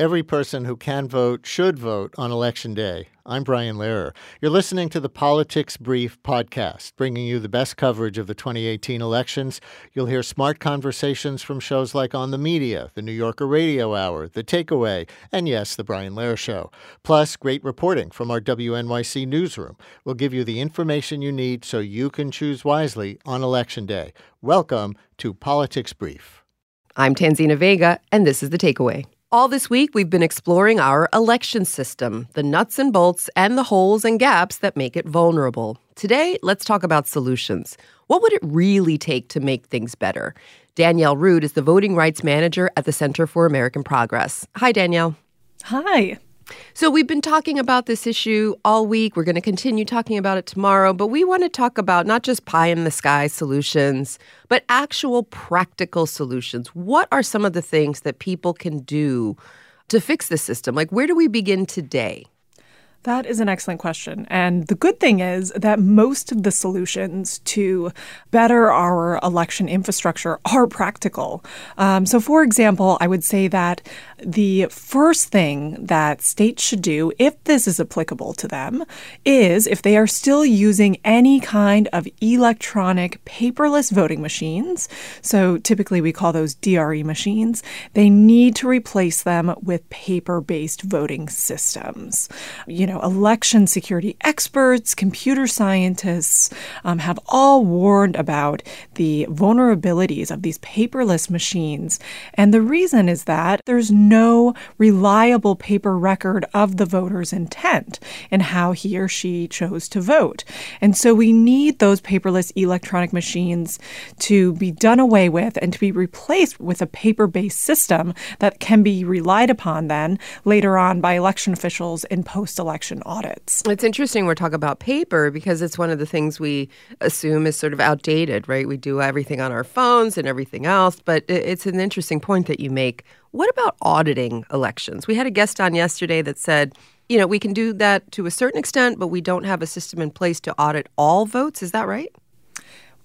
Every person who can vote should vote on Election Day. I'm Brian Lehrer. You're listening to the Politics Brief podcast, bringing you the best coverage of the 2018 elections. You'll hear smart conversations from shows like On the Media, the New Yorker Radio Hour, The Takeaway, and yes, The Brian Lehrer Show. Plus, great reporting from our WNYC newsroom. We'll give you the information you need so you can choose wisely on Election Day. Welcome to Politics Brief. I'm Tanzina Vega, and this is The Takeaway. All this week, we've been exploring our election system, the nuts and bolts, and the holes and gaps that make it vulnerable. Today, let's talk about solutions. What would it really take to make things better? Danielle Root is the voting rights manager at the Center for American Progress. Hi, Danielle. Hi. So, we've been talking about this issue all week. We're going to continue talking about it tomorrow, but we want to talk about not just pie in the sky solutions, but actual practical solutions. What are some of the things that people can do to fix the system? Like, where do we begin today? That is an excellent question. And the good thing is that most of the solutions to better our election infrastructure are practical. Um, so, for example, I would say that the first thing that states should do, if this is applicable to them, is if they are still using any kind of electronic paperless voting machines, so typically we call those DRE machines, they need to replace them with paper based voting systems. You know, election security experts, computer scientists um, have all warned about the vulnerabilities of these paperless machines. And the reason is that there's no reliable paper record of the voter's intent and how he or she chose to vote. And so we need those paperless electronic machines to be done away with and to be replaced with a paper based system that can be relied upon then later on by election officials in post election audits. It's interesting we're talking about paper because it's one of the things we assume is sort of outdated, right? We do everything on our phones and everything else, but it's an interesting point that you make. What about auditing elections? We had a guest on yesterday that said, you know, we can do that to a certain extent, but we don't have a system in place to audit all votes. Is that right?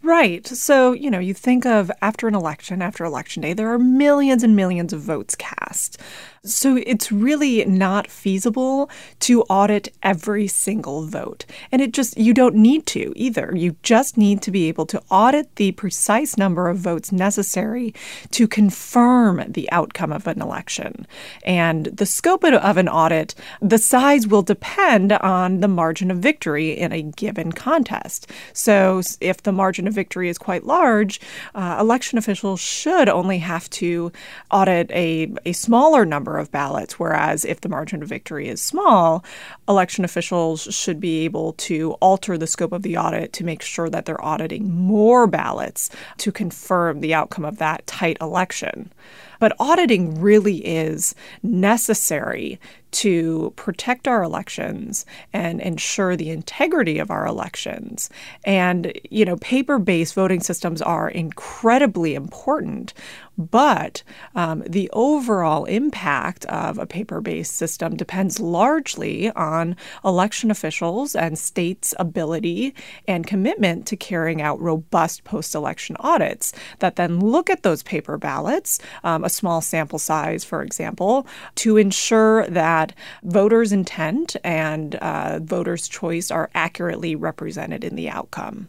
Right. So, you know, you think of after an election, after election day, there are millions and millions of votes cast. So it's really not feasible to audit every single vote. And it just, you don't need to either. You just need to be able to audit the precise number of votes necessary to confirm the outcome of an election. And the scope of an audit, the size will depend on the margin of victory in a given contest. So if the margin of victory is quite large, uh, election officials should only have to audit a, a smaller number number of ballots, whereas if the margin of victory is small, election officials should be able to alter the scope of the audit to make sure that they're auditing more ballots to confirm the outcome of that tight election. But auditing really is necessary to protect our elections and ensure the integrity of our elections. And, you know, paper based voting systems are incredibly important, but um, the overall impact of a paper based system depends largely on election officials and states' ability and commitment to carrying out robust post election audits that then look at those paper ballots, um, a small sample size, for example, to ensure that voters' intent and uh, voters' choice are accurately represented in the outcome.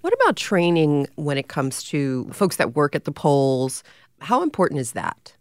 What about training when it comes to folks that work at the polls? How important is that?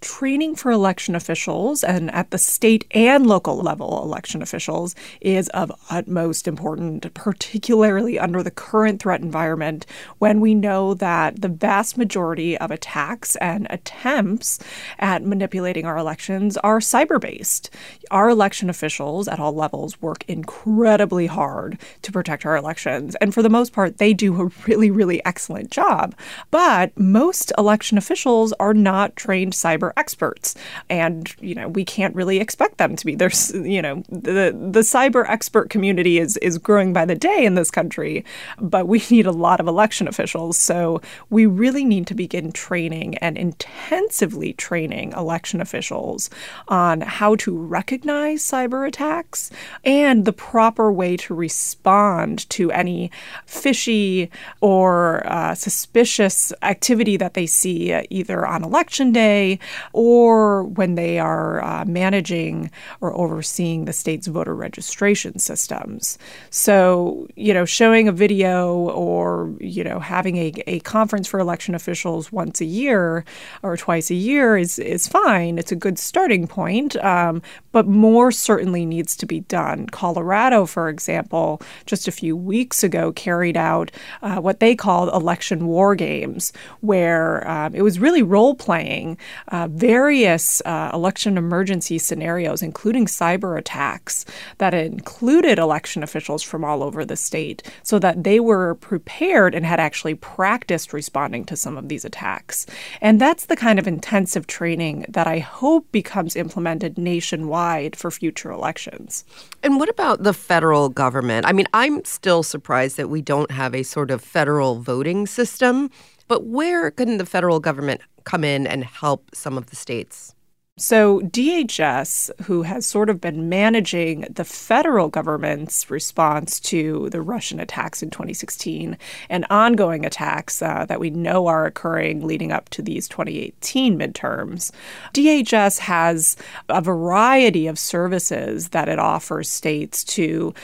Training for election officials and at the state and local level election officials is of utmost importance, particularly under the current threat environment when we know that the vast majority of attacks and attempts at manipulating our elections are cyber based. Our election officials at all levels work incredibly hard to protect our elections. And for the most part, they do a really, really excellent job. But most election officials are not trained cyber experts, and you know we can't really expect them to be. There's you know the the cyber expert community is is growing by the day in this country, but we need a lot of election officials. So we really need to begin training and intensively training election officials on how to recognize cyber attacks and the proper way to respond to any fishy or uh, suspicious activity that they see uh, either on election day or when they are uh, managing or overseeing the state's voter registration systems. So, you know, showing a video or, you know, having a, a conference for election officials once a year or twice a year is, is fine. It's a good starting point, um, but more certainly needs to be done. Colorado, for example, just a few weeks ago carried out uh, what they called election war games, where um, it was really role playing uh, various uh, election emergency scenarios, including cyber attacks that included election officials from all over the state, so that they were prepared and had actually practiced responding to some of these attacks. And that's the kind of intensive training that I hope becomes implemented nationwide for future elections. And what about the federal government? I mean, I'm still surprised that we don't have a sort of federal voting system, but where can the federal government come in and help some of the states? So, DHS, who has sort of been managing the federal government's response to the Russian attacks in 2016 and ongoing attacks uh, that we know are occurring leading up to these 2018 midterms, DHS has a variety of services that it offers states to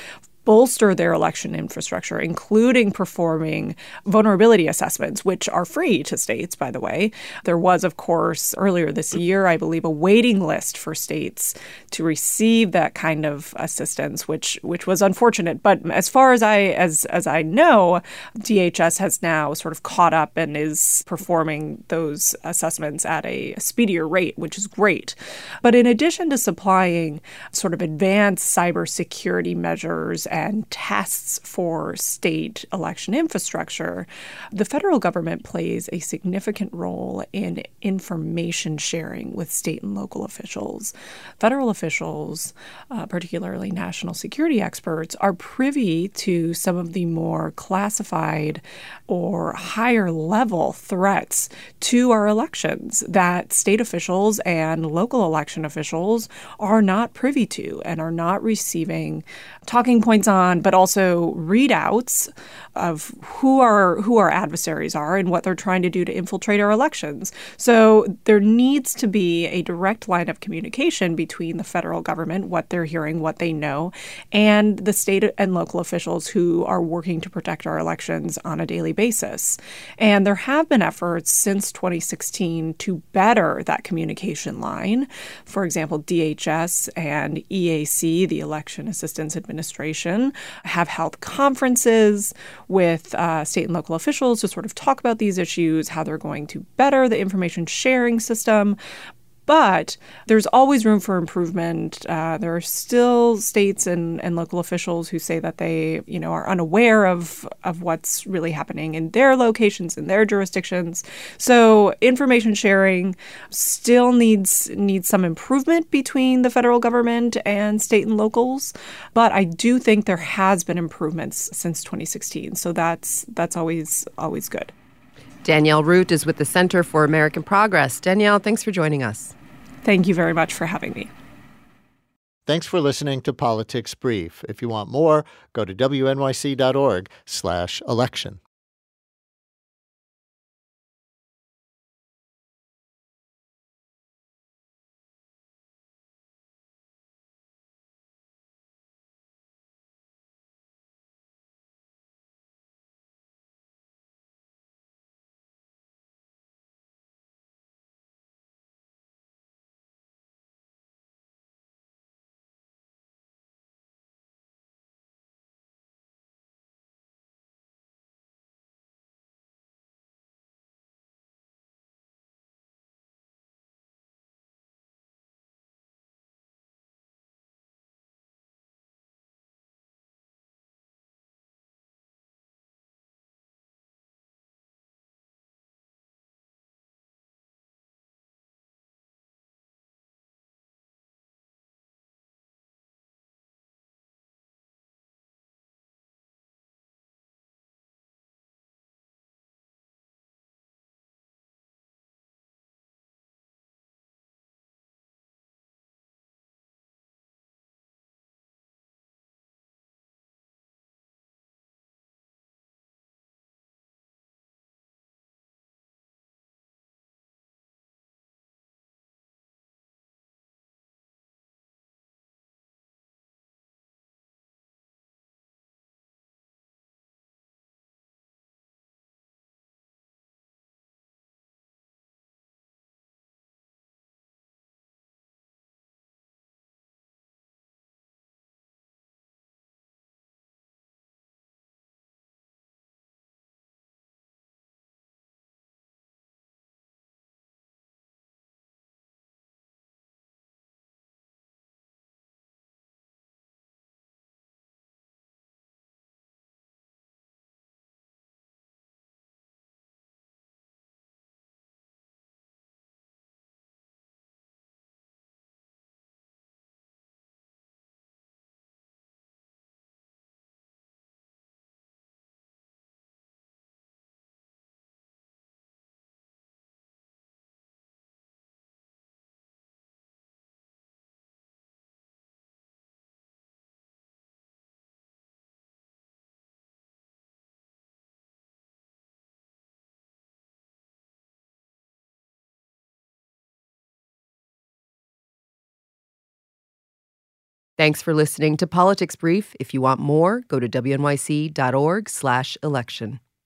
bolster their election infrastructure, including performing vulnerability assessments, which are free to states, by the way. There was, of course, earlier this year, I believe, a waiting list for states to receive that kind of assistance, which which was unfortunate. But as far as I as as I know, DHS has now sort of caught up and is performing those assessments at a speedier rate, which is great. But in addition to supplying sort of advanced cybersecurity measures and tests for state election infrastructure, the federal government plays a significant role in information sharing with state and local officials. Federal officials, uh, particularly national security experts, are privy to some of the more classified or higher level threats to our elections that state officials and local election officials are not privy to and are not receiving talking points on, but also readouts of who our who our adversaries are and what they're trying to do to infiltrate our elections. So there needs to be a direct line of communication between the federal government, what they're hearing, what they know, and the state and local officials who are working to protect our elections on a daily basis. And there have been efforts since 2016 to better that communication line. For example, DHS and EAC, the Election Assistance Administration have held conferences with uh, state and local officials to sort of talk about these issues, how they're going to better the information sharing system. But there's always room for improvement. Uh, there are still states and, and local officials who say that they, you know, are unaware of of what's really happening in their locations in their jurisdictions. So information sharing still needs needs some improvement between the federal government and state and locals. But I do think there has been improvements since 2016. So that's that's always always good. Danielle Root is with the Center for American Progress. Danielle, thanks for joining us. Thank you very much for having me. Thanks for listening to Politics Brief. If you want more, go to wnyc.org/election. Thanks for listening to Politics Brief. If you want more, go to wnyc.org/election.